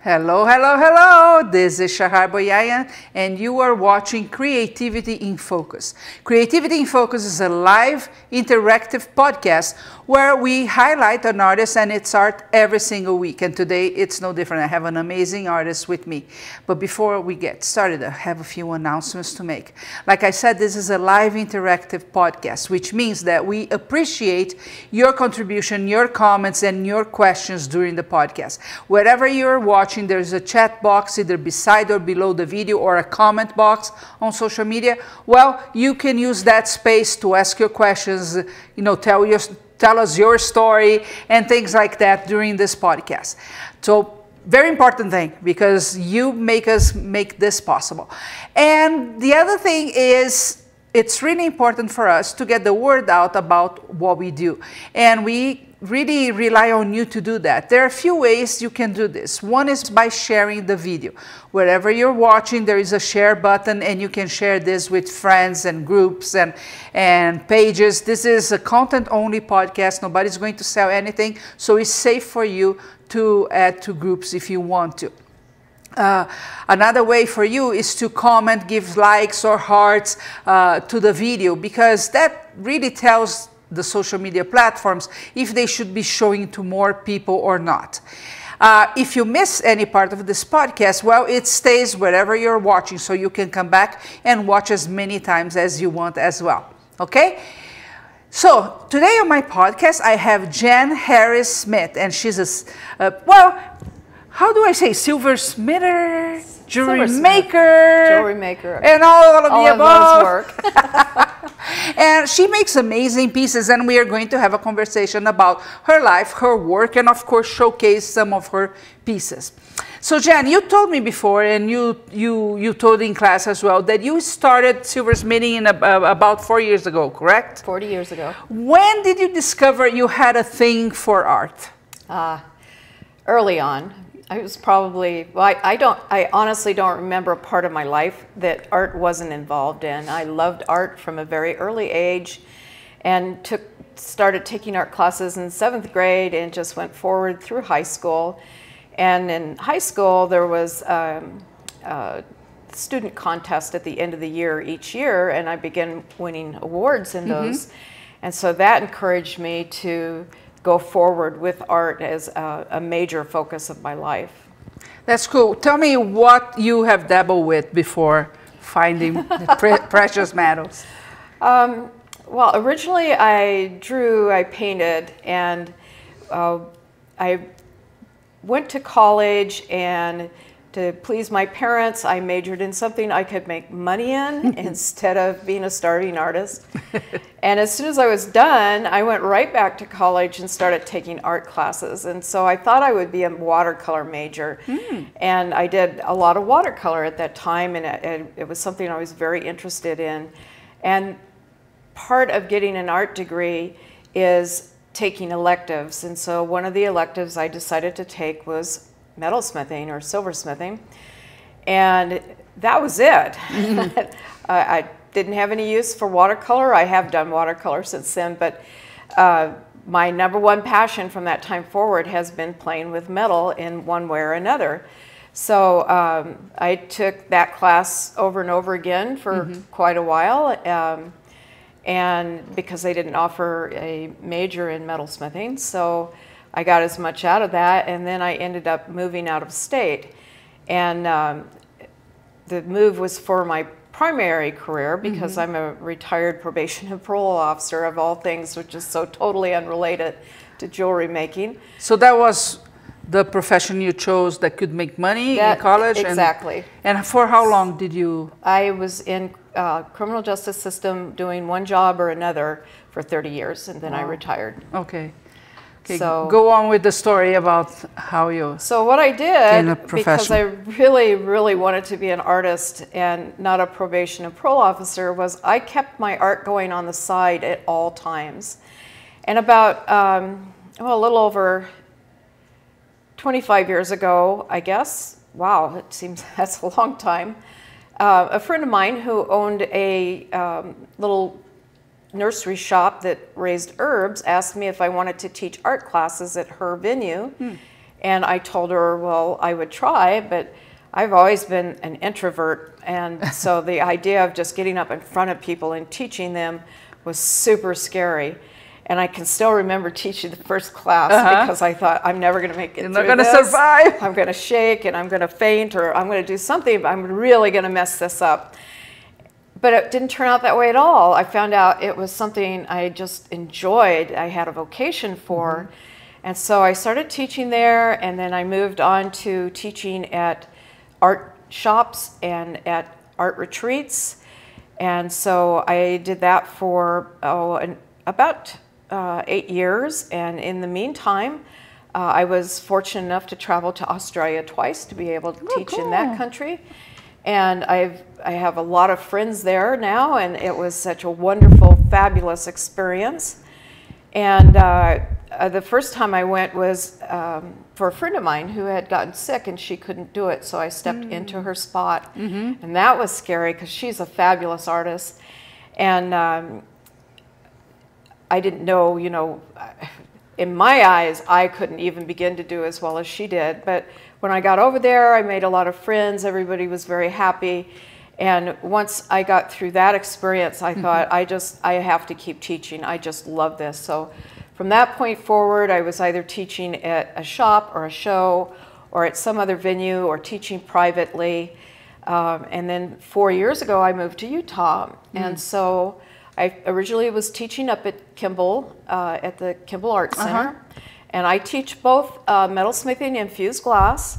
Hello, hello, hello. This is Shahar Boyayan, and you are watching Creativity in Focus. Creativity in Focus is a live, interactive podcast where we highlight an artist and its art every single week. And today it's no different. I have an amazing artist with me. But before we get started, I have a few announcements to make. Like I said, this is a live, interactive podcast, which means that we appreciate your contribution, your comments, and your questions during the podcast. Wherever you're watching, watching, there's a chat box either beside or below the video or a comment box on social media. Well, you can use that space to ask your questions, you know, tell, your, tell us your story and things like that during this podcast. So very important thing because you make us make this possible. And the other thing is it's really important for us to get the word out about what we do. And we really rely on you to do that. There are a few ways you can do this. One is by sharing the video. Wherever you're watching, there is a share button and you can share this with friends and groups and, and pages. This is a content-only podcast. Nobody's going to sell anything, so it's safe for you to add to groups if you want to. Uh, another way for you is to comment, give likes or hearts uh, to the video because that really tells the social media platforms if they should be showing to more people or not. Uh, if you miss any part of this podcast, well, it stays wherever you're watching, so you can come back and watch as many times as you want as well. Okay? So, today on my podcast, I have Jan Harris Smith, and she's a, uh, well, how do I say, silversmither, jewelry maker, jewelry maker, and all of all the of above. those work. and she makes amazing pieces, and we are going to have a conversation about her life, her work, and of course showcase some of her pieces. So Jan, you told me before, and you you you told in class as well that you started silversmithing in a, uh, about four years ago, correct? Forty years ago. When did you discover you had a thing for art? Uh, early on. I was probably well. I, I, don't. I honestly don't remember a part of my life that art wasn't involved in. I loved art from a very early age, and took started taking art classes in seventh grade, and just went forward through high school. And in high school, there was um, a student contest at the end of the year each year, and I began winning awards in mm -hmm. those. And so that encouraged me to go forward with art as a, a major focus of my life. That's cool. Tell me what you have dabbled with before finding the pre precious metals. Um, well, originally I drew, I painted, and uh, I went to college and to please my parents, I majored in something I could make money in instead of being a starving artist. and as soon as I was done, I went right back to college and started taking art classes. And so I thought I would be a watercolor major. Mm. And I did a lot of watercolor at that time, and it, it was something I was very interested in. And part of getting an art degree is taking electives. And so one of the electives I decided to take was metalsmithing or silversmithing. And that was it. Mm-hmm. I didn't have any use for watercolor. I have done watercolor since then, but uh, my number one passion from that time forward has been playing with metal in one way or another. So um, I took that class over and over again for mm -hmm. quite a while. Um, and because they didn't offer a major in metalsmithing, so I got as much out of that, and then I ended up moving out of state. And um, the move was for my primary career because mm -hmm. I'm a retired probation and parole officer of all things, which is so totally unrelated to jewelry making. So that was the profession you chose that could make money that, in college? Exactly. And, and, for how long did you? I was in uh, criminal justice system doing one job or another for 30 years, and then wow. I retired. Okay. Okay, so go on with the story about how you. So what I did because I really, really wanted to be an artist and not a probation and parole officer was I kept my art going on the side at all times, and about um, well, a little over 25 years ago, I guess. Wow, it seems that's a long time. Uh, a friend of mine who owned a um, little nursery shop that raised herbs asked me if I wanted to teach art classes at her venue. Hmm. And I told her, well, I would try, but I've always been an introvert. And so the idea of just getting up in front of people and teaching them was super scary. And I can still remember teaching the first class Uh-huh. because I thought I'm never going to make it You're through not gonna survive. I'm going to shake and I'm going to faint or I'm going to do something. But I'm really going to mess this up. But it didn't turn out that way at all. I found out it was something I just enjoyed. I had a vocation for. And so I started teaching there, and then I moved on to teaching at art shops and at art retreats. And so I did that for oh, an, about uh, eight years. And in the meantime, uh, I was fortunate enough to travel to Australia twice to be able to teach in that country. And I've, I have a lot of friends there now, and it was such a wonderful, fabulous experience. And uh, uh, the first time I went was um, for a friend of mine who had gotten sick and she couldn't do it, so I stepped into her spot. And that was scary because she's a fabulous artist. And um, I didn't know, you know, in my eyes, I couldn't even begin to do as well as she did. But when I got over there, I made a lot of friends. Everybody was very happy. And once I got through that experience, I thought, I just, I have to keep teaching. I just love this. So from that point forward, I was either teaching at a shop or a show or at some other venue or teaching privately. Um, and then four years ago, I moved to Utah. And so I originally was teaching up at Kimball, uh, at the Kimball Art Center. And I teach both uh, metalsmithing and fused glass.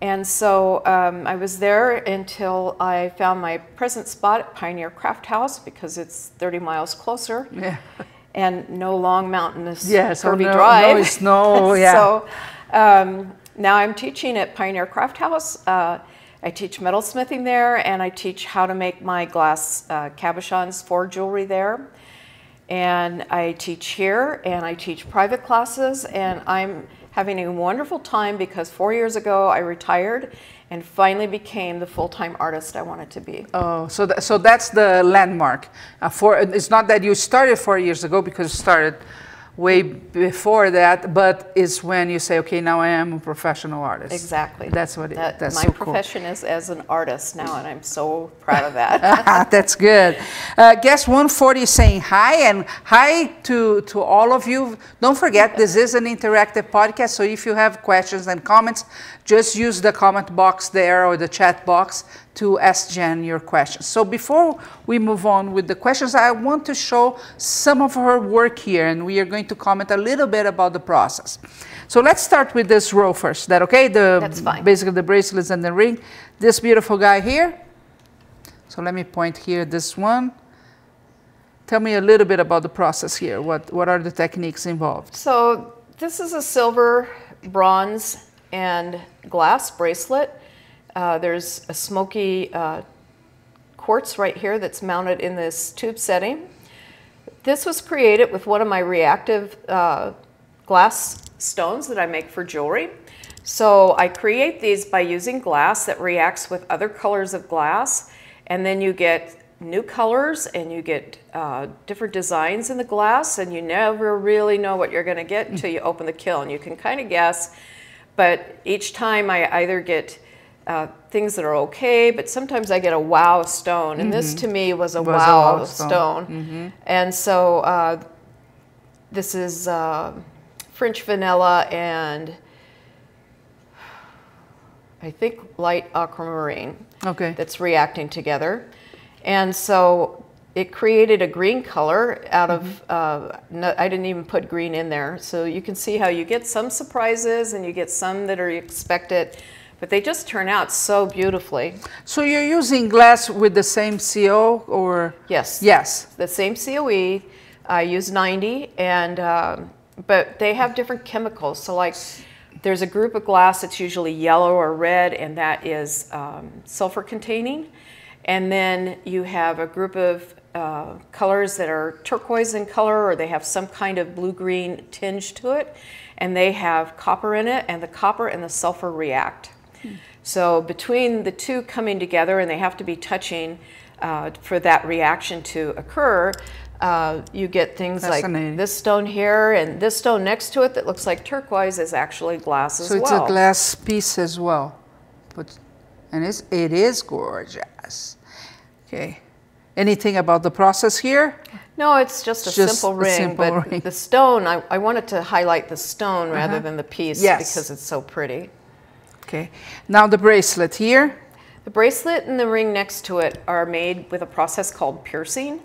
And so um, I was there until I found my present spot at Pioneer Craft House because it's 30 miles closer Yeah. and no long mountainous Yes, oh, curvy no- drive. no snow, yeah. so um, now I'm teaching at Pioneer Craft House. Uh, I teach metalsmithing there, and I teach how to make my glass uh, cabochons for jewelry there. And I teach here, and I teach private classes, and I'm having a wonderful time because four years ago I retired and finally became the full-time artist I wanted to be. Oh, so tha- so that's the landmark. Uh, for it's not that you started four years ago because you started way before that, but it's when you say, okay, now I am a professional artist. Exactly. That's what it, That- that's my so cool. profession is as an artist now, and I'm so proud of that. That's good. Uh, guest 140 is saying hi and hi to, to all of you. Don't forget, this is an interactive podcast, so if you have questions and comments, just use the comment box there or the chat box to ask Jan your questions. So before we move on with the questions, I want to show some of her work here, and we are going to comment a little bit about the process. So let's start with this row first. That okay? The That's fine. basically the bracelets and the ring. This beautiful guy here. So let me point here, this one. Tell me a little bit about the process here. What, what are the techniques involved? so this is a silver, bronze, and glass bracelet. Uh, there's a smoky uh, quartz right here that's mounted in this tube setting. This was created with one of my reactive uh, glass stones that I make for jewelry. So I create these by using glass that reacts with other colors of glass, and then you get new colors and you get uh, different designs in the glass, and you never really know what you're going to get until you open the kiln. You can kind of guess, but each time I either get uh, things that are okay, but sometimes I get a wow stone, and this to me was a Was a wow, wow stone. stone. And so uh, this is uh, French vanilla and I think light aquamarine Okay. that's reacting together. And so it created a green color out of, uh, no, I didn't even put green in there. So you can see how you get some surprises and you get some that are expected, but they just turn out so beautifully. So you're using glass with the same CO or? Yes. Yes. the same COE. I use 90, and um, but they have different chemicals. So like, there's a group of glass that's usually yellow or red, and that is um, sulfur containing. And then you have a group of uh, colors that are turquoise in color, or they have some kind of blue-green tinge to it, and they have copper in it, and the copper and the sulfur react. So between the two coming together, and they have to be touching uh, for that reaction to occur, uh, you get things like this stone here and this stone next to it that looks like turquoise is actually glass as So it's a glass piece as well. But, and it's, it is gorgeous. Okay. Anything about the process here? No, it's just a Just simple ring, simple but ring. the stone, I, I wanted to highlight the stone rather than the piece Yes. because it's so pretty. Okay. Now the bracelet here. The bracelet and the ring next to it are made with a process called piercing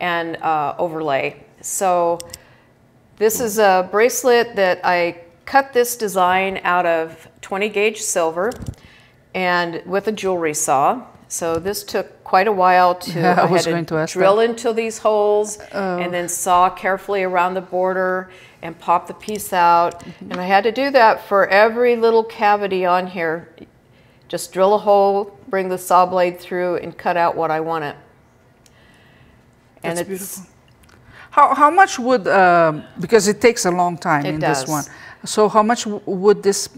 and uh, overlay. So this is a bracelet that I cut this design out of 20 gauge silver and with a jewelry saw. So this took quite a while to, Yeah, I was going to ask drill that. into these holes and then saw carefully around the border and pop the piece out. Mm-hmm. And I had to do that for every little cavity on here. Just drill a hole, bring the saw blade through, and cut out what I wanted. And That's it's beautiful. How, how much would, um, because it takes a long time in this does. one. So how much w- would this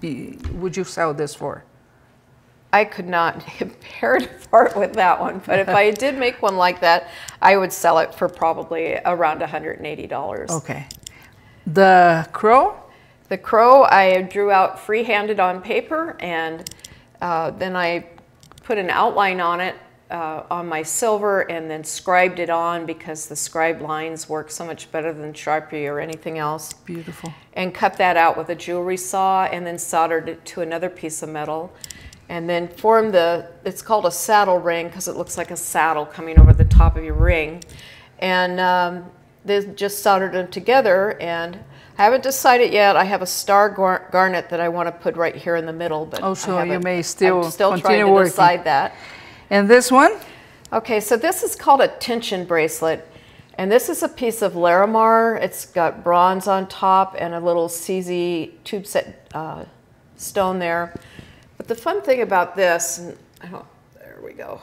be, would you sell this for? I could not bear to part with that one, but if I did make one like that, I would sell it for probably around $180. Okay. The crow? The crow I drew out free-handed on paper, and uh, then I put an outline on it uh, on my silver, and then scribed it on because the scribe lines work so much better than Sharpie or anything else. Beautiful. And cut that out with a jewelry saw, and then soldered it to another piece of metal, and then formed the. It's called a saddle ring because it looks like a saddle coming over the top of your ring, and um, they just soldered them together and. I haven't decided yet. I have a star gar- garnet that I want to put right here in the middle, but Oh, so you may still I'm still trying to working. decide that. And this one? Okay, so this is called a tension bracelet, and this is a piece of Larimar. It's got bronze on top and a little CZ tube set uh, stone there. But the fun thing about this, and don't, there we go,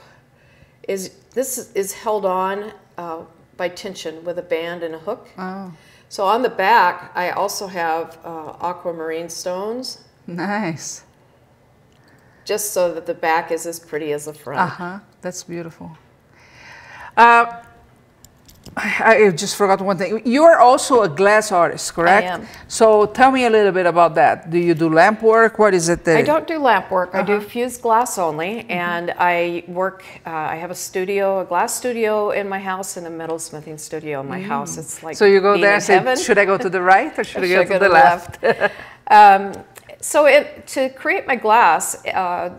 is this is held on uh, by tension with a band and a hook. Oh, So on the back, I also have uh, aquamarine stones, nice. just so that the back is as pretty as the front. Uh huh. That's beautiful. Uh, I I just forgot one thing. You are also a glass artist, correct? I am. So tell me a little bit about that. Do you do lamp work? What is it that? I don't do lamp work. I Uh-huh. do fused glass only, Mm-hmm. and I work. Uh, I have a studio, a glass studio in my house, and a metalsmithing studio in my house. It's like Mm. so you go there and say, should I go to the right or should I Should go to the left? um, so it, to create my glass, uh,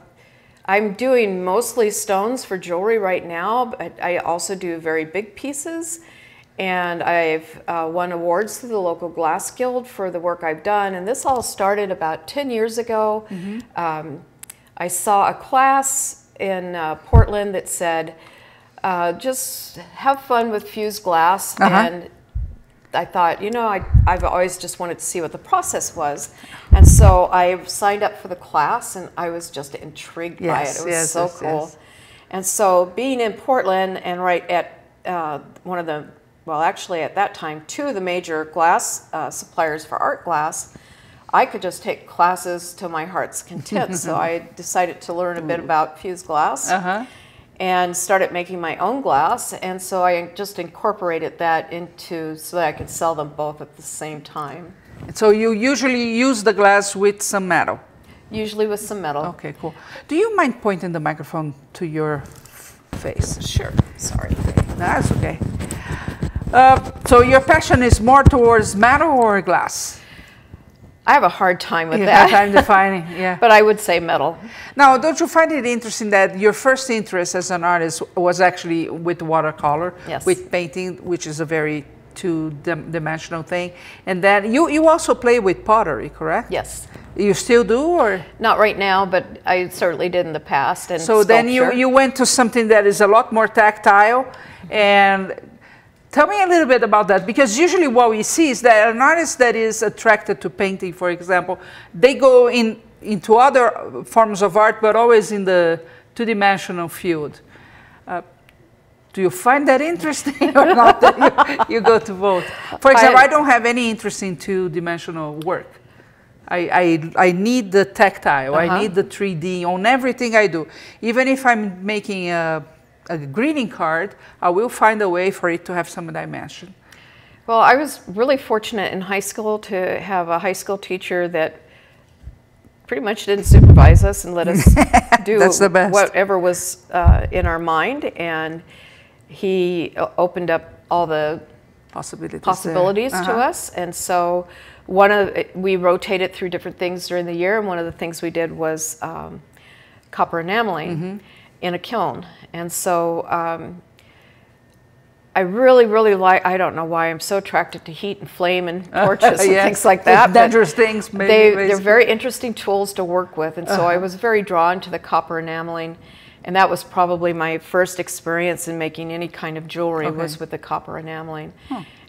I'm doing mostly stones for jewelry right now, but I also do very big pieces. And I've uh, won awards through the local glass guild for the work I've done. And this all started about 10 years ago. Mm-hmm. Um, I saw a class in uh, Portland that said, uh, just have fun with fused glass. Uh-huh. And I thought, you know, I, I've always just wanted to see what the process was. And so I signed up for the class and I was just intrigued by it. It was yes, so yes, cool. yes. And so being in Portland and right at uh, one of the, well, actually at that time, two of the major glass uh, suppliers for art glass, I could just take classes to my heart's content. so I decided to learn a bit about fused glass Uh-huh. And started making my own glass. And so I just incorporated that into so that I could sell them both at the same time, So you usually use the glass with some metal. usually with some metal. Okay, cool. Do you mind pointing the microphone to your face? Sure. Sorry. That's okay. Uh, so your passion is more towards metal or glass? I have a hard time with You that. have time defining, yeah. but I would say metal. Now, don't you find it interesting that your first interest as an artist was actually with watercolor, Yes. with painting, which is a very two-dimensional thing, and then you you also play with pottery, correct? Yes. You still do, or Not right now, but I certainly did in the past. And so then you you went to something that is a lot more tactile, and tell me a little bit about that because usually what we see is that an artist that is attracted to painting, for example, they go in into other forms of art, but always in the two-dimensional field. Uh, do you find that interesting or not? That you, you go to both. For example, I, I- don't have any interest in two-dimensional work. I, I, I need the tactile. I Uh-huh. need the 3D on everything I do. Even if I'm making a a greeting card, I will find a way for it to have some dimension. Well, I was really fortunate in high school to have a high school teacher that pretty much didn't supervise us and let us do whatever was uh, in our mind. And he opened up all the possibilities, possibilities uh -huh. to uh-huh. us. And so one of we rotated through different things during the year, and one of the things we did was um, copper enameling mm -hmm. In a kiln. And so um, I really, really like, I don't know why I'm so attracted to heat and flame and torches and things like that. dangerous things, maybe. They, they're very interesting tools to work with. And so uh -huh. I was very drawn to the copper enameling. And that was probably my first experience in making any kind of jewelry okay. was with the copper enameling.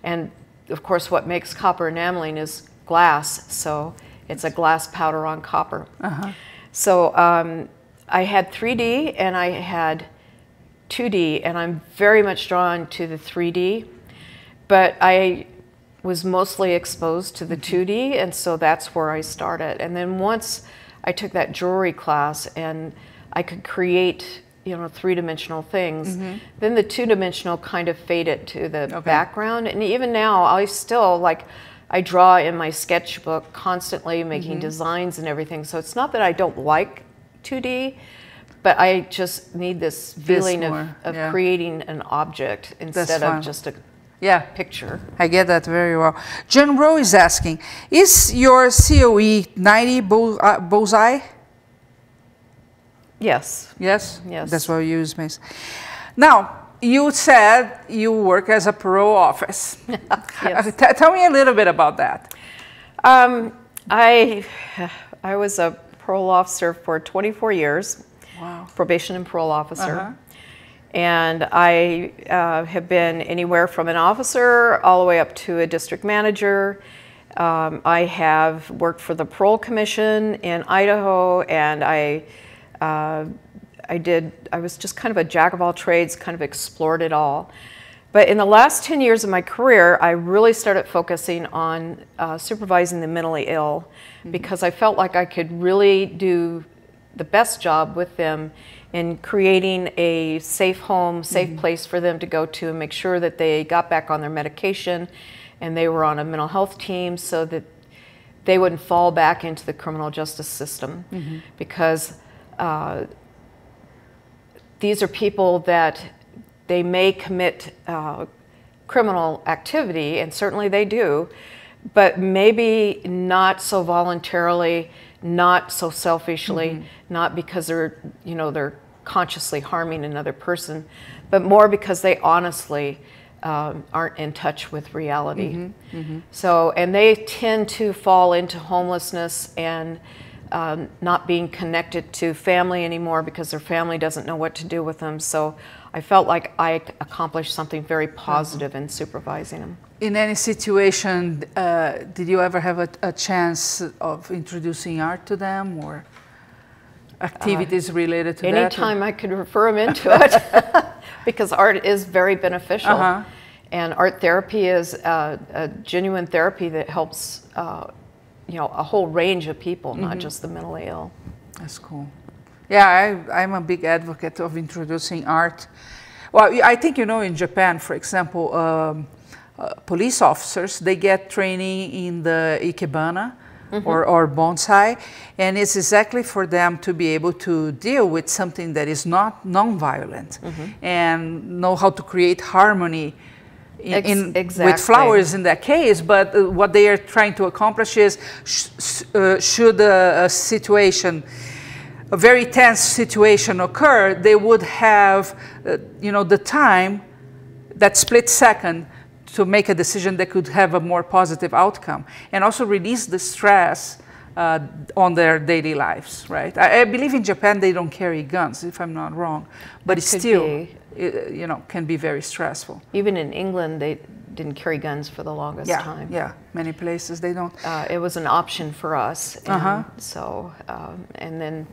And of course, what makes copper enameling is glass. So it's a glass powder on copper. Uh -huh. So um, I had 3D and I had 2D, and I'm very much drawn to the 3D, but I was mostly exposed to the 2D, and so that's where I started. And then once I took that jewelry class and I could create you know three-dimensional things mm-hmm. then the two-dimensional kind of faded to the okay. background and even now i still like i draw in my sketchbook constantly making mm-hmm. designs and everything so it's not that i don't like 2d but I just need this feeling this of, of yeah. creating an object instead of just a yeah. picture. I get that very well. John Rowe is asking, is your COE 90 bull, uh, bullseye? Yes. Yes? Yes. That's what you use, Mace. Now, you said you work as a parole office. yes. tell me a little bit about that. Um, I, I was a parole officer for 24 years wow. probation and parole officer. Uh -huh. And I uh, have been anywhere from an officer all the way up to a district manager. Um, I have worked for the Parole Commission in Idaho, and I, uh, I did. I was just kind of a jack of all trades, kind of explored it all. But in the last 10 years of my career, I really started focusing on uh, supervising the mentally ill mm -hmm. because I felt like I could really do the best job with them in creating a safe home, safe mm -hmm. place for them to go to and make sure that they got back on their medication and they were on a mental health team so that they wouldn't fall back into the criminal justice system mm -hmm. because uh, these are people that they may commit uh, criminal activity and certainly they do but maybe not so voluntarily not so selfishly, mm -hmm. not because they're, you know, they're consciously harming another person, but more because they honestly um, aren't in touch with reality. Mm -hmm. Mm -hmm. So, and they tend to fall into homelessness and um, not being connected to family anymore because their family doesn't know what to do with them. So I felt like I accomplished something very positive in supervising them in any situation, uh, did you ever have a, a, chance of introducing art to them or activities uh, related to anytime that? Anytime I could refer them into it because art is very beneficial. Uh -huh. And art therapy is a, a genuine therapy that helps, uh, you know, a whole range of people, mm -hmm. not mm-hmm. just the mentally ill. That's cool. Yeah, I, I'm a big advocate of introducing art. Well, I think you know in Japan, for example, um, uh, police officers, they get training in the ikebana mm -hmm. or, or bonsai, and it's exactly for them to be able to deal with something that is not nonviolent mm -hmm. and know how to create harmony in, Ex in exactly. with flowers in that case, but uh, what they are trying to accomplish is sh uh, should a, a, situation, a very tense situation occur, they would have, uh, you know, the time, that split second to make a decision that could have a more positive outcome and also release the stress uh, on their daily lives, right? I, I, believe in Japan they don't carry guns, if I'm not wrong, but it still, it, you know, can be very stressful. Even in England, they didn't carry guns for the longest yeah, time. Yeah, many places they don't. Uh, it was an option for us, and uh -huh. so um, and then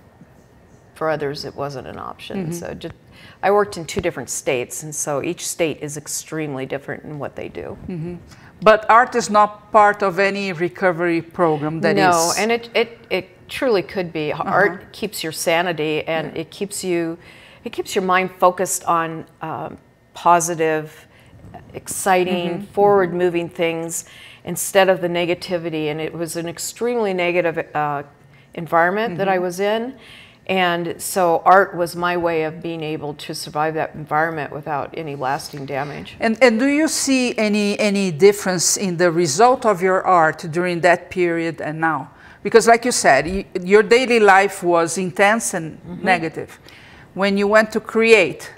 for others it wasn't an option. Mm -hmm. So just I worked in two different states, and so each state is extremely different in what they do. Mm -hmm. But art is not part of any recovery program that no, is... and it, it, it truly could be. Uh -huh. Art keeps your sanity and yeah. it keeps you it keeps your mind focused on um, positive, exciting, Mm-hmm. forward-moving things instead of the negativity. And it was an extremely negative uh, environment that I Mm-hmm. was in. And so art was my way of being able to survive that environment without any lasting damage. And, and do you see any, any difference in the result of your art during that period and now? Because, like you said, you, your daily life was intense and negative. When you went to create,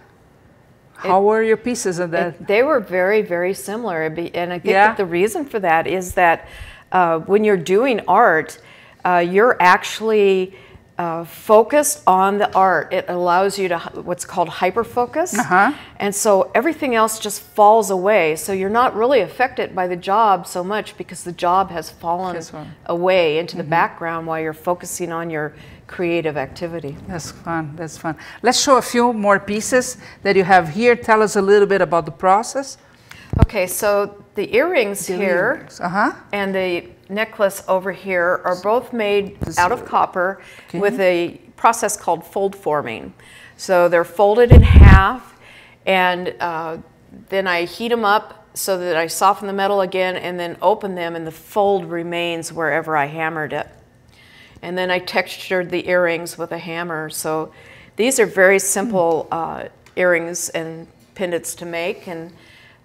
how were your pieces of that? It- they were very, very similar. And I think Yeah. that the reason for that is that uh, when you're doing art, uh, you're actually uh, focused on the art. It allows you to what's called hyper focus. Uh-huh. And so everything else just falls away. So you're not really affected by the job so much because the job has fallen away into the background while you're focusing on your creative activity. That's fun. That's fun. Let's show a few more pieces that you have here. Tell us a little bit about the process. Okay, so the earrings here. Uh huh. and the necklace over here are both made out of copper Okay. with a process called fold forming. So they're folded in half, and uh, then I heat them up so that I soften the metal again and then open them, and the fold remains wherever I hammered it. And then I textured the earrings with a hammer. So these are very simple uh, earrings and pendants to make. And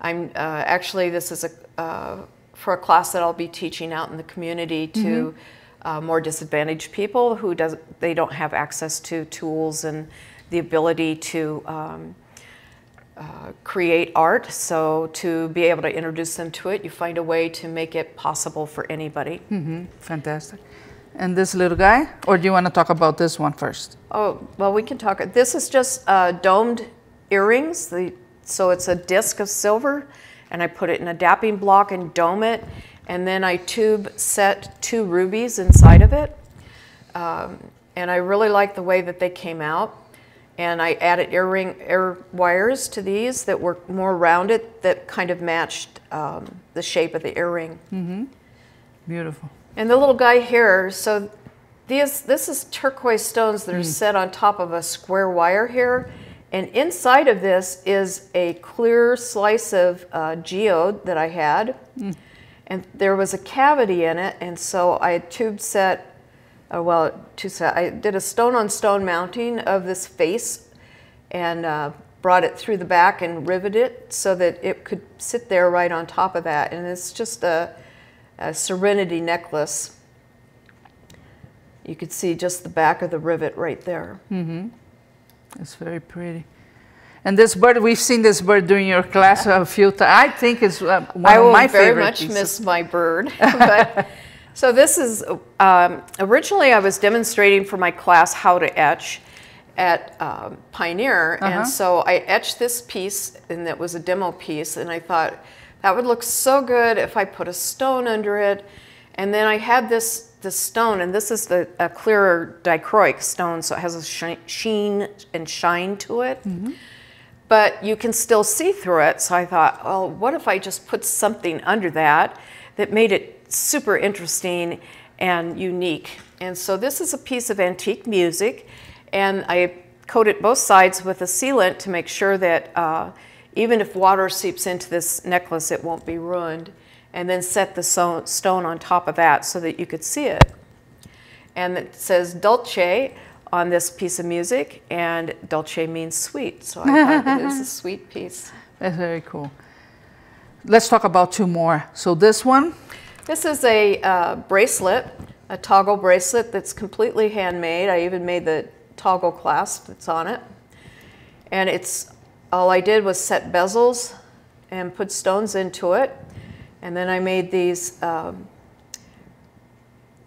I'm uh, actually, this is a, uh, for a class that I'll be teaching out in the community to uh, more disadvantaged people who does, they don't have access to tools and the ability to um, uh, create art. So to be able to introduce them to it, you find a way to make it possible for anybody. Mm-hmm. Fantastic. And this little guy, or do you want to talk about this one first? Oh, well, we can talk. This is just uh, domed earrings. The, so it's a disc of silver, and I put it in a dapping block and dome it. And then I tube set two rubies inside of it. Um, and I really like the way that they came out. And I added earring ear wires to these that were more rounded, that kind of matched um, the shape of the earring. Beautiful. And the little guy here, so these, this is turquoise stones that are set on top of a square wire here. And inside of this is a clear slice of uh, geode that I had. And there was a cavity in it, and so I tube set, uh, well, two set, I did a stone on stone mounting of this face and uh, brought it through the back and riveted it so that it could sit there right on top of that. And it's just a, a serenity necklace. You could see just the back of the rivet right there. It's very pretty. And this bird, we've seen this bird during your class a few times. I think it's uh, one I will very much pieces. miss my bird. but, so this is um, originally I was demonstrating for my class how to etch at um, Pioneer, Uh-huh. and so I etched this piece, and it was a demo piece, and I thought that would look so good if I put a stone under it, and then I had this this stone, and this is the a clearer dichroic stone, so it has a sheen and shine to it but you can still see through it. So I thought, well, what if I just put something under that that made it super interesting and unique? And so this is a piece of antique music, and I coated both sides with a sealant to make sure that uh, even if water seeps into this necklace, it won't be ruined. And then set the so- stone on top of that so that you could see it. And it says Dolce on this piece of music, and Dolce means sweet. So I thought it was a sweet piece. That's very cool. Let's talk about two more. So this one, This is a uh, bracelet, a toggle bracelet that's completely handmade. I even made the toggle clasp that's on it. And it's all I did was set bezels and put stones into it. And then I made these um,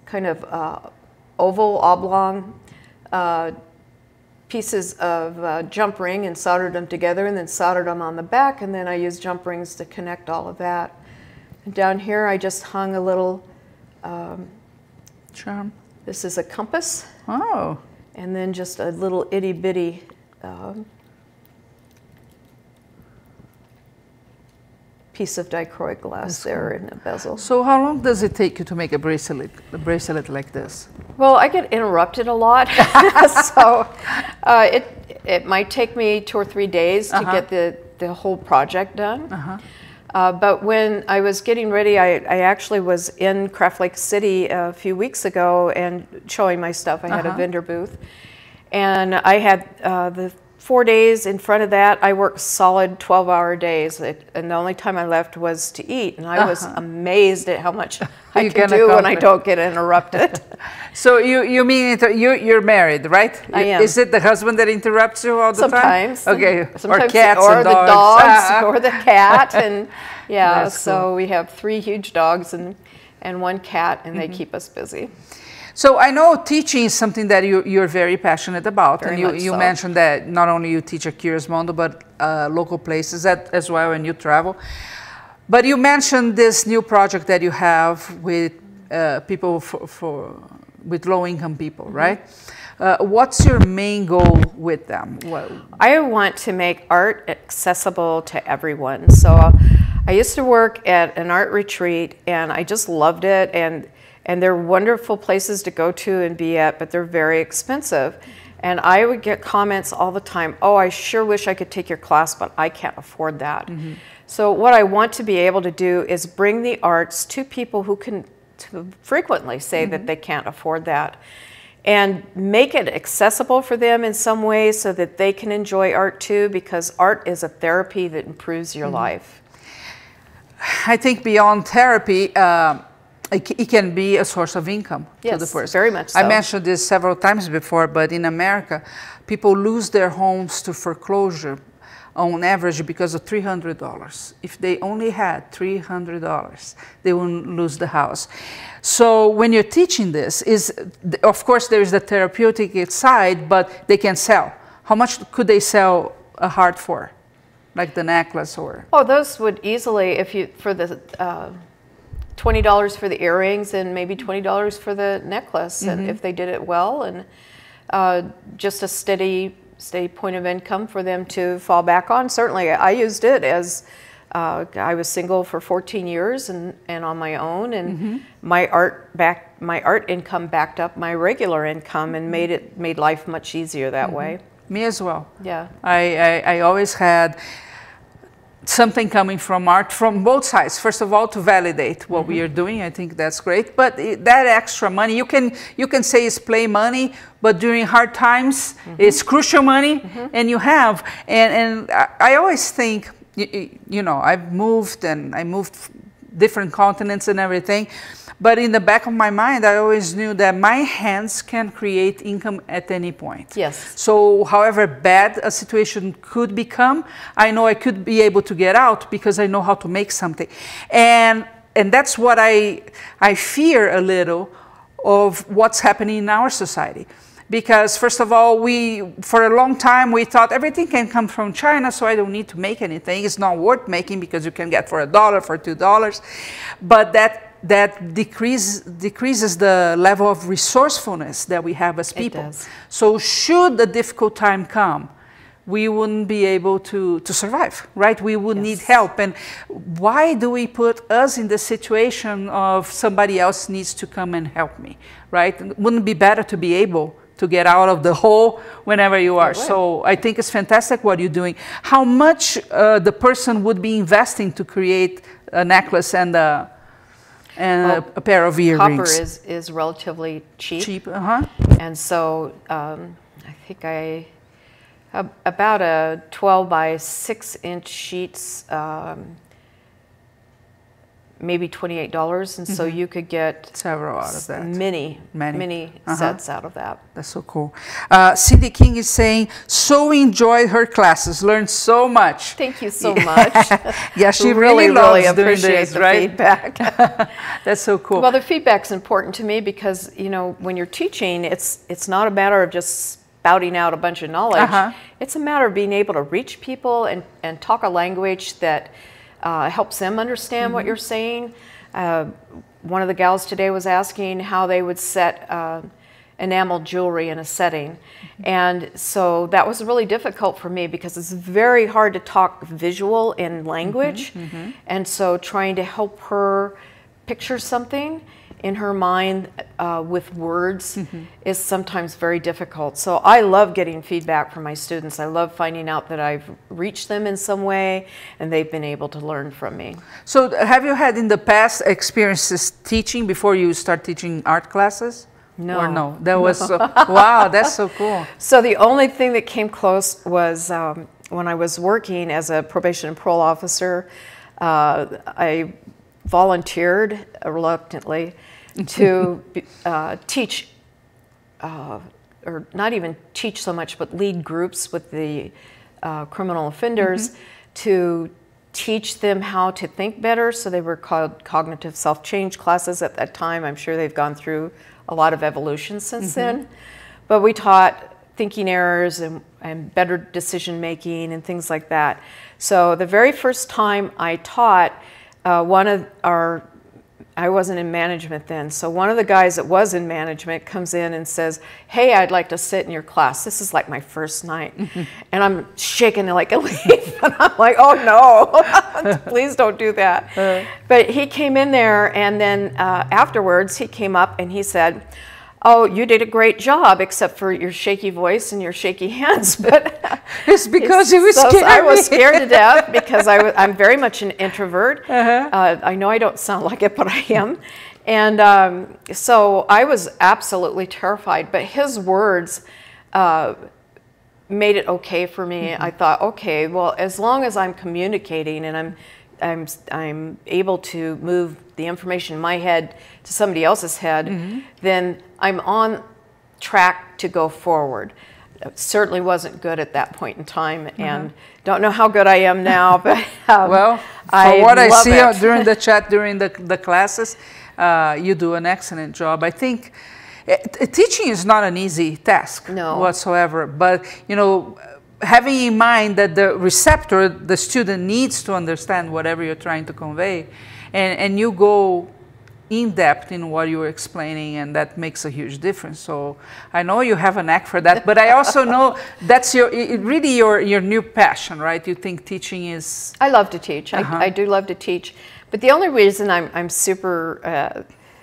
kind of uh, oval, oblong uh, pieces of uh, jump ring and soldered them together and then soldered them on the back. And then I used jump rings to connect all of that. And down here, I just hung a little, charm. this is a compass, Oh, and then just a little itty bitty um, piece of dichroic glass there in a bezel. so how long does it take you to make a bracelet, a bracelet like this? Well, I get interrupted a lot, so uh, it it might take me two or three days to Uh-huh. get the, the whole project done. Uh, but when I was getting ready, I, I actually was in Craft Lake City a few weeks ago and showing my stuff. I had a Uh-huh. vendor booth. And I had uh, the four days in front of that, I worked solid 12 hour days. It, and the only time I left was to eat. And I was amazed at how much I can do when I don't get interrupted. So you you mean you you're married, right? I am. Is it the husband that interrupts you all the Sometimes. time? Okay. Sometimes or cats or and the dogs. dogs or the cat and yeah. That's so cool. we have three huge dogs and and one cat and Mm-hmm. they keep us busy. So I know teaching is something that you, you're very passionate about, Very and you, you so. mentioned that not only you teach at Curious Mondo, but uh, local places as well when you travel. But you mentioned this new project that you have with uh, people for, for with low income people, Mm-hmm. right? Uh, what's your main goal with them? What, I want to make art accessible to everyone. So I used to work at an art retreat and I just loved it and and they're wonderful places to go to and be at, but they're very expensive. And I would get comments all the time, "Oh, I sure wish I could take your class, but I can't afford that." Mm-hmm. So what I want to be able to do is bring the arts to people who can frequently say that mm-hmm. they can't afford that and make it accessible for them in some way so that they can enjoy art too because art is a therapy that improves your mm-hmm. life I think beyond therapy, uh, it, it can be a source of income to the Yes, person. very much so. I mentioned this several times before, but in America, people lose their homes to foreclosure on average because of $300. If they only had $300, they wouldn't lose the house. So when you're teaching this, is of course there is the therapeutic side, but they can sell. How much could they sell a heart for? Like the necklace or oh those would easily if you for the uh, $20 for the earrings and maybe $20 for the necklace and if they did it well and uh, just a steady steady point of income for them to fall back on. Certainly i used it as uh, i was single for 14 years and, and on my own and my art back my art income backed up my regular income and made it made life much easier that way. Me as well. yeah. I, I, I always had something coming from art from both sides. First of all, to validate what we mm-hmm. are doing, I think that's great. But i- that extra money, you can you can say it's play money, but during hard times, mm-hmm. it's crucial money, mm-hmm. and you have. And and I, I always think, you, you know, I've moved and I moved different continents and everything. But in the back of my mind, I always knew that my hands can create income at any point. Yes. So, however bad a situation could become, I know I could be able to get out because I know how to make something. And and that's what I I fear a little of what's happening in our society. Because first of all, we for a long time we thought everything can come from China, so I don't need to make anything. It's not worth making because you can get for a dollar, for two dollars. But that that decrease, decreases the level of resourcefulness that we have as people. So should a difficult time come, we wouldn't be able to, to survive, right? We would need help. And why do we put us in the situation of somebody else needs to come and help me, right? Wouldn't it be better to be able to get out of the hole whenever you are? So I think it's fantastic what you're doing. How much uh, the person would be investing to create a necklace and a, and Well, a, a pair of earrings? copper is is relatively cheap cheap, uh-huh. And so um, I think I, about a 12 by 6 inch sheets, um, maybe $28. And so you could get Several out of that. many, Many. many, Uh-huh. sets out of that. That's so cool. Uh, Cindy King is saying, so enjoyed her classes, learned so much. Thank you so much. Yeah, she really, really, really loves doing this, the right? feedback. That's so cool. Well, the feedback's important to me because you know when you're teaching, it's it's not a matter of just spouting out a bunch of knowledge. Uh-huh. It's a matter of being able to reach people and and talk a language that uh, helps them understand what you're saying. Uh, one of the gals today was asking how they would set. Uh, enamel jewelry in a setting. And so that was really difficult for me because it's very hard to talk visual in language. And so trying to help her picture something in her mind uh, with words is sometimes very difficult. So I love getting feedback from my students. I love finding out that I've reached them in some way and they've been able to learn from me. So have you had in the past experiences teaching before you start teaching art classes? No. Or no? That was so, wow, that's so cool. So the only thing that came close was um, when I was working as a probation and parole officer. Uh, I volunteered reluctantly to uh, teach, uh, or not even teach so much, but lead groups with the uh, criminal offenders to teach them how to think better. So they were called cognitive self change classes at that time. I'm sure they've gone through a lot of evolution since then. But we taught thinking errors and, and better decision making and things like that. So the very first time I taught, uh, one of our I wasn't in management then. So one of the guys that was in management comes in and says, "Hey, I'd like to sit in your class. This is like my first night." And I'm shaking like a leaf. and I'm like, "Oh no. Please don't do that." But he came in there and then uh, afterwards he came up and he said, "Oh, you did a great job except for your shaky voice and your shaky hands." But It's because you were so scared. I was scared to death because I was, I'm very much an introvert. Uh, I know I don't sound like it, but I am. And um, so I was absolutely terrified. But his words uh, made it okay for me. I thought, okay, well, as long as I'm communicating and I'm, I'm, I'm able to move the information in my head to somebody else's head, then I'm on track to go forward. It certainly wasn't good at that point in time, and don't know how good I am now. But um, Well, for I what I see it. during the chat, during the, the classes, uh, you do an excellent job. I think uh, t- teaching is not an easy task No. whatsoever, but you know, having in mind that the receptor, the student needs to understand whatever you're trying to convey, and, and you go in depth in what you were explaining, and that makes a huge difference. So I know you have a knack for that, but I also know that's your it, really your your new passion, right? You think teaching is I love to teach. Uh-huh. I, I do love to teach. But the only reason I'm, I'm super uh,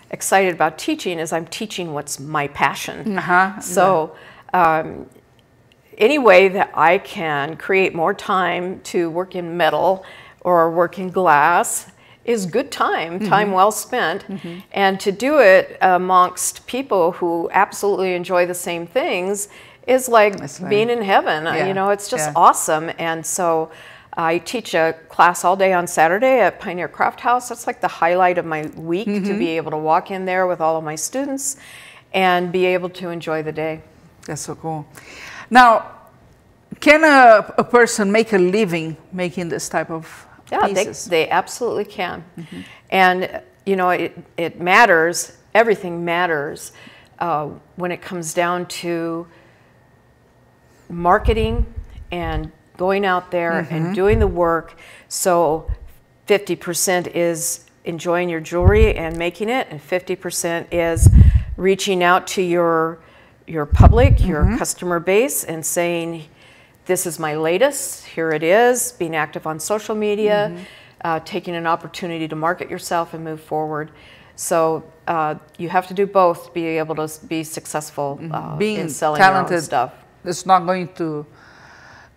excited about teaching is I'm teaching what's my passion. Uh-huh. So, um, any way that I can create more time to work in metal or work in glass is good time, Mm-hmm. time well spent. And to do it amongst people who absolutely enjoy the same things is like being in heaven. Yeah, You know, it's just yeah. awesome. And so I teach a class all day on Saturday at Pioneer Craft House. That's like the highlight of my week to Mm-hmm. be able to walk in there with all of my students and be able to enjoy the day. That's so cool. Now, can a, a person make a living making this type of Yeah, they, pieces? they absolutely can. And, uh, you know, it, it matters, everything matters uh, when it comes down to marketing and going out there and doing the work. So 50% is enjoying your jewelry and making it, and 50% is reaching out to your, your public, your customer base, and saying, this is my latest, here it is, being active on social media, uh, taking an opportunity to market yourself and move forward. So uh, you have to do both to be able to be successful uh, Being in selling talented stuff. It's not going to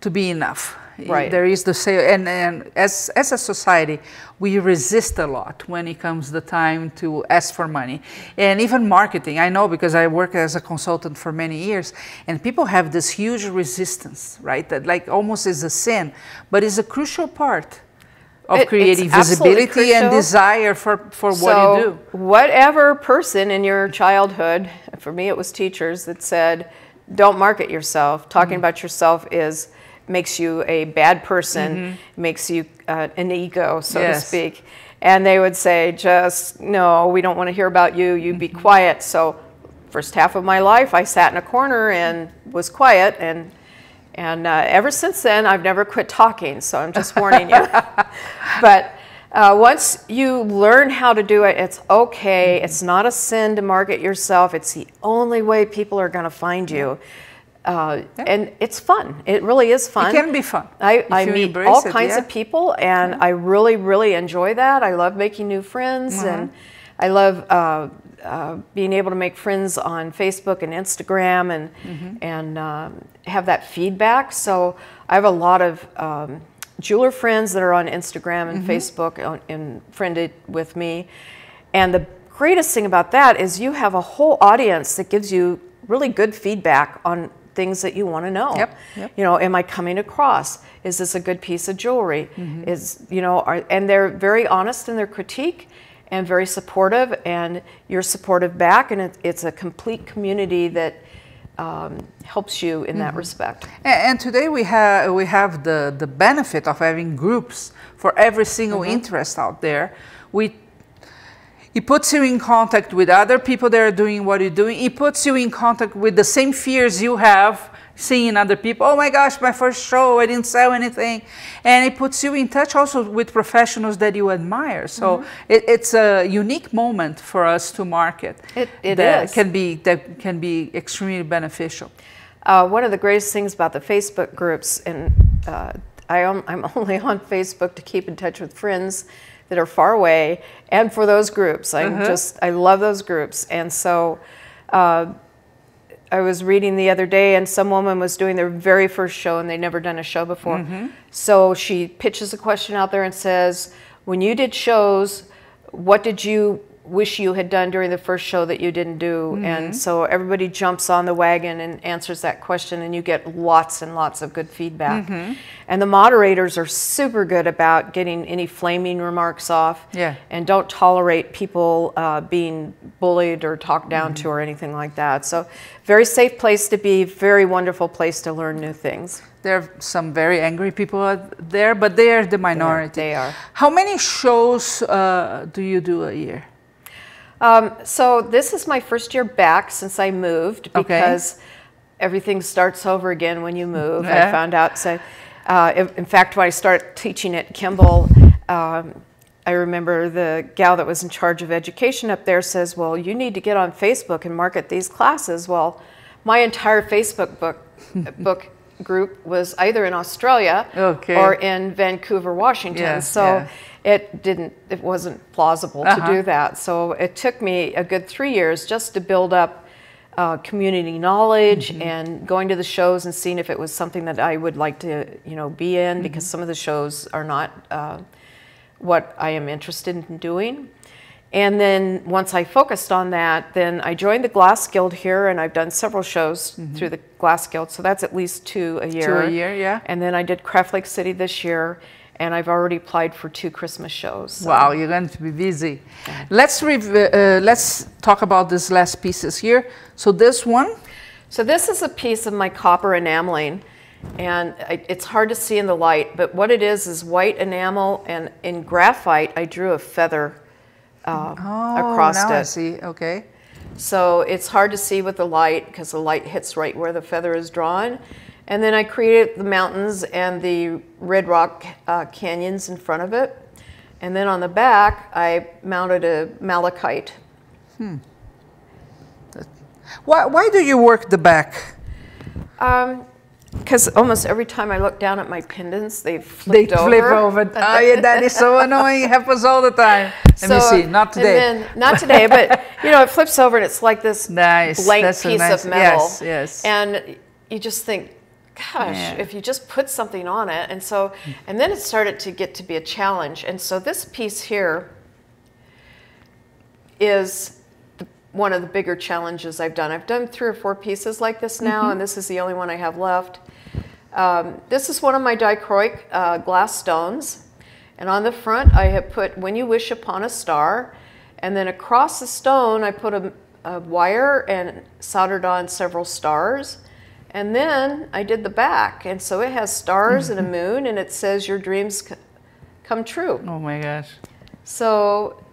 to be enough. Right. There is the say, and, and as as a society, we resist a lot when it comes the time to ask for money, and even marketing. I know because I work as a consultant for many years, and people have this huge resistance, right? That like almost is a sin, but it's a crucial part of It- creating visibility and desire for for what so you do. whatever person in your childhood, for me it was teachers that said, "Don't market yourself. Talking Mm-hmm. about yourself is makes you a bad person, makes you uh, an ego, so to Mm-hmm. Speak." And they would say, "Just no, we don't want to hear about you. You be Mm-hmm. quiet." So, first half of my life, I sat in a corner and was quiet and. And uh, ever since then, I've never quit talking, so I'm just warning you. but uh, once you learn how to do it, it's okay. It's not a sin to market yourself. It's the only way people are going to find you. Uh, And it's fun. It really is fun. It can be fun I, I meet all it, kinds yeah. of people, and I really, really enjoy that. I love making new friends, Uh-huh. and I love uh, uh, being able to make friends on Facebook and Instagram and mm-hmm. and um, have that feedback. So I have a lot of um, jeweler friends that are on Instagram and mm-hmm. Facebook uh, and friended with me. And the greatest thing about that is you have a whole audience that gives you really good feedback on things that you want to know. Yep, yep. You know, am I coming across? Is this a good piece of jewelry? Mm-hmm. Is you know, are, and they're very honest in their critique and very supportive, and you're supportive back, and it, it's a complete community that um, helps you in mm-hmm. that respect. And, and, today we have we have the the benefit of having groups for every single mm-hmm. interest out there. We it puts you in contact with other people that are doing what you're doing. It puts you in contact with the same fears you have seeing other people. Oh my gosh, my first show, I didn't sell anything. And it puts you in touch also with professionals that you admire. So mm-hmm. it, it's a unique moment for us to market. It, it that is. Can be, that can be extremely beneficial. Uh, one of the greatest things about the Facebook groups, and uh, I am, I'm only on Facebook to keep in touch with friends that are far away, and for those groups. I uh-huh. just I love those groups, and so. Uh, I was reading the other day, and some woman was doing their very first show, and they'd never done a show before. Mm-hmm. So she pitches a question out there and says, "When you did shows, what did you wish you had done during the first show that you didn't do. Mm-hmm. And so everybody jumps on the wagon and answers that question, and you get lots and lots of good feedback. Mm-hmm. And the moderators are super good about getting any flaming remarks off yeah. and don't tolerate people uh, being bullied or talked down mm-hmm. to or anything like that. So, very safe place to be, very wonderful place to learn new things. There are some very angry people there, but they are the minority. Yeah, they are. How many shows uh, do you do a year? Um, so this is my first year back since I moved because okay. everything starts over again when you move. Yeah. I found out. So, uh, in fact, when I started teaching at Kimball, um, I remember the gal that was in charge of education up there says, "Well, you need to get on Facebook and market these classes." Well, my entire Facebook book book group was either in Australia okay. or in Vancouver, Washington. So. It didn't it wasn't plausible uh-huh. to do that so it took me a good three years just to build up uh, community knowledge mm-hmm. and going to the shows and seeing if it was something that I would like to you know be in mm-hmm. because some of the shows are not uh, what I am interested in doing. And then once I focused on that, then I joined the Glass Guild here, and I've done several shows mm-hmm. through the Glass Guild. So that's at least two a year. Two a year, yeah. And then I did Craft Lake City this year, and I've already applied for two Christmas shows. So. Wow, you're going to be busy. Let's rev- uh, let's talk about these last pieces here. So this one. So this is a piece of my copper enameling, and I, it's hard to see in the light. But what it is is white enamel, and in graphite, I drew a feather uh, oh, across now it. I see. Okay. So it's hard to see with the light because the light hits right where the feather is drawn. And then I created the mountains and the red rock uh, canyons in front of it. And then on the back, I mounted a malachite. Hmm. Why, why do you work the back? Because almost every time I look down at my pendants, they flip over. They flip over. oh, yeah, that is so annoying. It happens all the time. Let so, me see. Not today. Then, not today, but you know, it flips over and it's like this nice. blank That's piece nice, of metal. Yes, yes. And you just think, gosh, yeah. if you just put something on it. And so, and then it started to get to be a challenge. And so this piece here is one of the bigger challenges I've done. I've done three or four pieces like this now, mm-hmm. and this is the only one I have left. Um, this is one of my dichroic uh, glass stones. And on the front, I have put When You Wish Upon a Star. And then across the stone, I put a, a wire and soldered on several stars. And then I did the back, and so it has stars and a moon, and it says your dreams come true. Oh my gosh. So,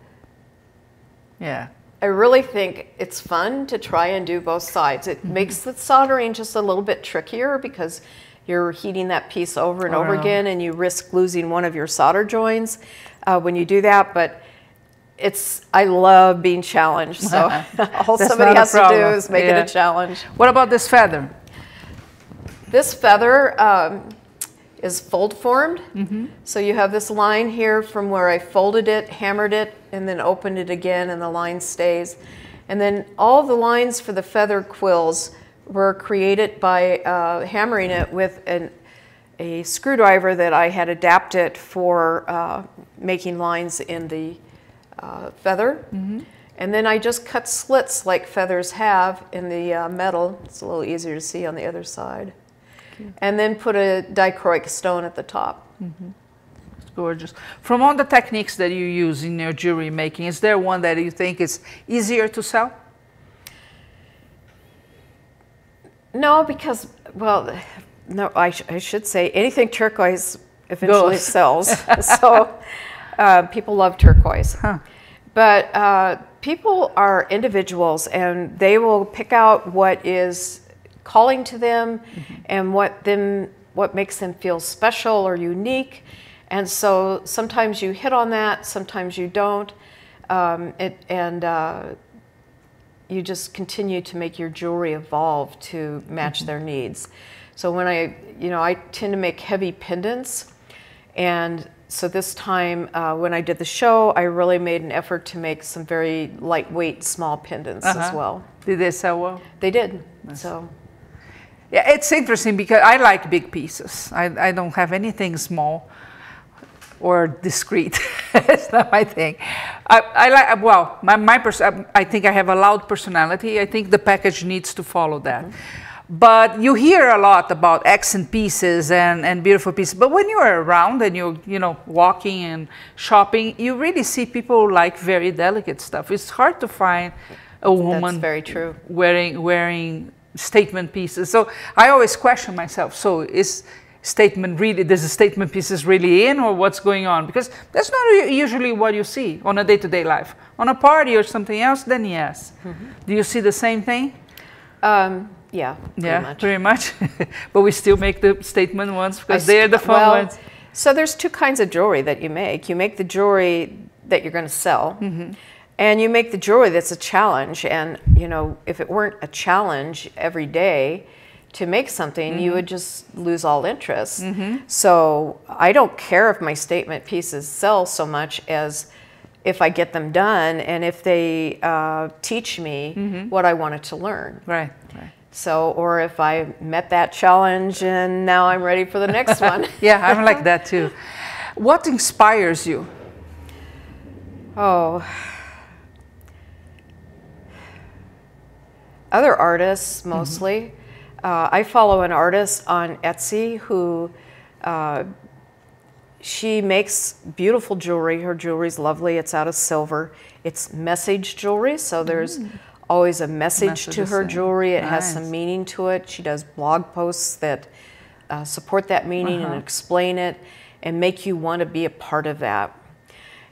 yeah. I really think it's fun to try and do both sides. It mm-hmm. makes the soldering just a little bit trickier because you're heating that piece over and oh, over no. again, and you risk losing one of your solder joins uh, when you do that. But it's I love being challenged. So all somebody has to do is make yeah. it a challenge. What about this feather? This feather um, is fold formed. Mm-hmm. So you have this line here from where I folded it, hammered it, and then opened it again, and the line stays. And then all the lines for the feather quills were created by uh, hammering it with an, a screwdriver that I had adapted for uh, making lines in the uh, feather. Mm-hmm. And then I just cut slits like feathers have in the uh, metal. It's a little easier to see on the other side. And then put a dichroic stone at the top. Mm-hmm. It's gorgeous. From all the techniques that you use in your jewelry making, is there one that you think is easier to sell? No, because, well, no, I, sh- I should say anything turquoise eventually Goes. sells. so uh, people love turquoise. Huh. But uh, people are individuals and they will pick out what is calling to them and what them what makes them feel special or unique. And so sometimes you hit on that, sometimes you don't. Um, it, and uh, you just continue to make your jewelry evolve to match their needs. So when I, you know, I tend to make heavy pendants, and so this time uh, when I did the show, I really made an effort to make some very lightweight, small pendants as Uh-huh. well. Did they sell well? They did. So Yeah, it's interesting because I like big pieces. I, I don't have anything small or discreet. it's not my thing. I, I like, well, my, my pers- um, I think I have a loud personality. I think the package needs to follow that. Mm-hmm. But you hear a lot about accent pieces and, and beautiful pieces. But when you're around and you're, you know, walking and shopping, you really see people like very delicate stuff. It's hard to find a woman that's very true. wearing wearing statement pieces. So I always question myself. So is statement really does the statement pieces really in or what's going on? Because that's not usually what you see on a day-to-day life. On a party or something else, then yes. Do you see the same thing? um, yeah, pretty yeah, much. pretty much. but we still make the statement ones because they're the fun well, ones. So there's two kinds of jewelry that you make. You make the jewelry that you're going to sell, Mm-hmm. And you make the jewelry that's a challenge. And you know, if it weren't a challenge every day to make something, Mm-hmm. you would just lose all interest. So I don't care if my statement pieces sell so much as if I get them done and if they uh, teach me Mm-hmm. what I wanted to learn. Right, right. So, or if I met that challenge and now I'm ready for the next one. Yeah, I'm like that too. What inspires you? Oh. Other artists mostly. Uh, I follow an artist on Etsy who uh, she makes beautiful jewelry. Her jewelry's lovely. It's out of silver. It's message jewelry, so there's always a message Message to her jewelry. It has some meaning to it. She does blog posts that uh, support that meaning and explain it and make you want to be a part of that.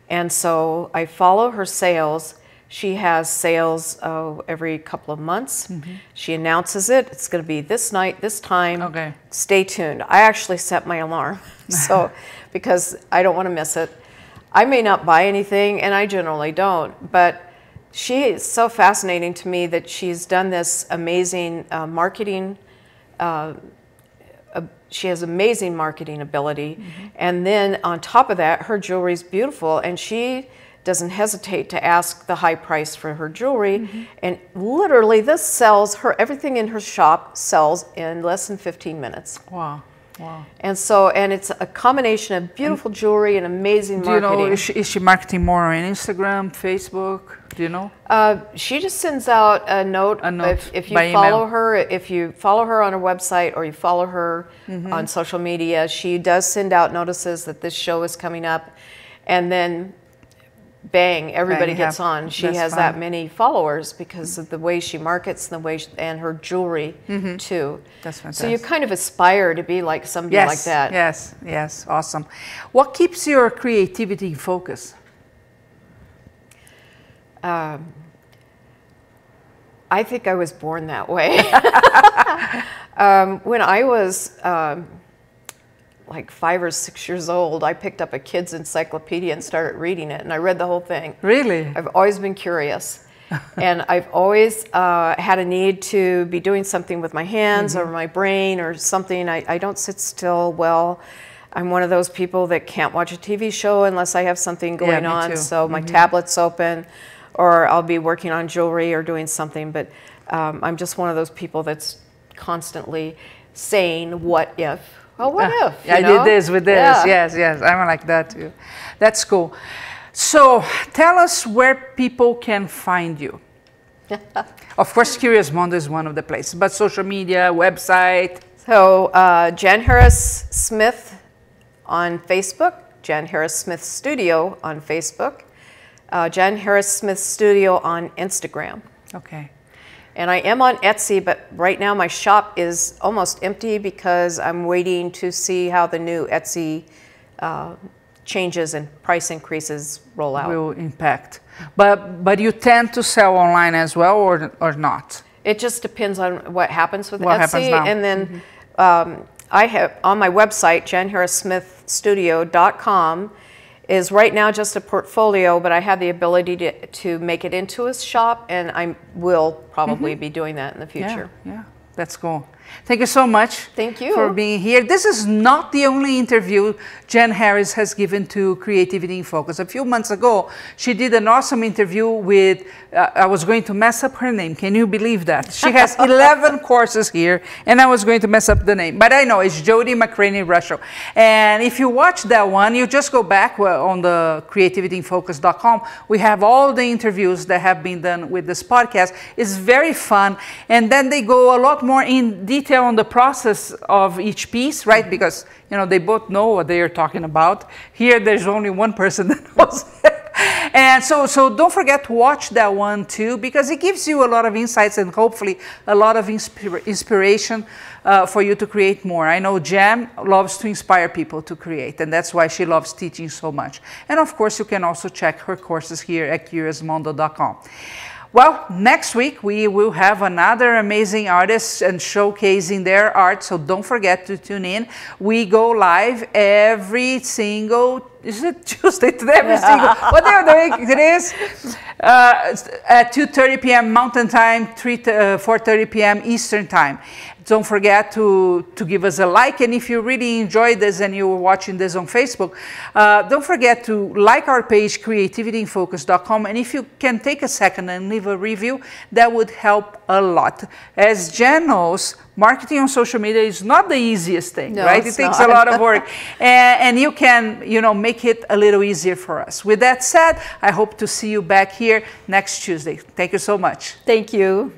And so I follow her sales. She has sales uh, every couple of months. She announces it. It's going to be this night, this time. Okay. Stay tuned. I actually set my alarm, so because I don't want to miss it. I may not buy anything, and I generally don't, but she is so fascinating to me that she's done this amazing uh, marketing uh, she has amazing marketing ability and then on top of that her jewelry is beautiful and she doesn't hesitate to ask the high price for her jewelry and literally this sells her everything in her shop sells in less than 15 minutes Wow, wow. and so and it's a combination of beautiful jewelry and amazing Do you marketing know, is she, is she marketing more on Instagram, Facebook? Do you know? Uh, she just sends out a note. A note if, if you follow email. her, if you follow her on her website or you follow her Mm-hmm. on social media, she does send out notices that this show is coming up, and then bang, everybody Bang, gets yeah. on. She has that many followers because of the way she markets and the way she, and her jewelry too. Mm-hmm. That's So you kind of aspire to be like somebody Yes, like that. yes, yes, awesome. What keeps your creativity in focus? I think I was born that way. um, when I was um, like five or six years old, I picked up a kid's encyclopedia and started reading it, and I read the whole thing. Really? I've always been curious. and I've always uh, had a need to be doing something with my hands Mm-hmm. or my brain or something. I, I don't sit still well. I'm one of those people that can't watch a TV show unless I have something going me on. too. Mm-hmm. So my tablet's open, or I'll be working on jewelry or doing something. But um, I'm just one of those people that's constantly saying, "What if?" Oh, what Uh, if? I know? did this with this. Yeah. Yes, yes. I'm like that too. That's cool. So tell us where people can find you. of course, Curious Mondo is one of the places, but social media, website. So uh, Jan Harris Smith on Facebook, Jan Harris Smith Studio on Facebook, uh, Jan Harris Smith Studio on Instagram. Okay. And I am on Etsy, but right now my shop is almost empty because I'm waiting to see how the new Etsy uh, changes and price increases roll out. Will impact. But but you tend to sell online as well, or or not? It just depends on what happens with What Etsy. happens now. And then um, I have on my website, janharrissmithstudio.com, is right now just a portfolio, but I have the ability to, to make it into a shop, and I will probably mm-hmm. be doing that in the future. Yeah, yeah, that's cool. Thank you so much. Thank you. for being here. This is not the only interview Jan Harris has given to Creativity in Focus. A few months ago, she did an awesome interview with. Uh, I was going to mess up her name. Can you believe that? She has 11 courses here, and I was going to mess up the name, but I know it's Jody McCraney Rusho. And if you watch that one, you just go back on the creativityinfocus.com. We have all the interviews that have been done with this podcast. It's very fun, and then they go a lot more in detail on the process of each piece, right? Because you know they both know what they are talking about. Here, there's only one person that knows. and so, so don't forget to watch that one too, because it gives you a lot of insights and hopefully a lot of inspira- inspiration uh, for you to create more. I know Jan loves to inspire people to create, and that's why she loves teaching so much. And of course, you can also check her courses here at curiousmondo.com. Well, next week we will have another amazing artist and showcasing their art, so don't forget to tune in. We go live every single is it Tuesday today? Every single what day of the week it is? Uh, at 2:30 p.m. Mountain Time, 3 uh, 4:30 p.m. Eastern Time. Don't forget to, to give us a like. And if you really enjoyed this and you were watching this on Facebook, uh, don't forget to like our page, creativityinfocus.com. And if you can take a second and leave a review, that would help a lot. As Jan knows, marketing on social media is not the easiest thing, No, right? It takes not. a lot of work. and, and you can, you know, make it a little easier for us. With that said, I hope to see you back here next Tuesday. Thank you so much. Thank you.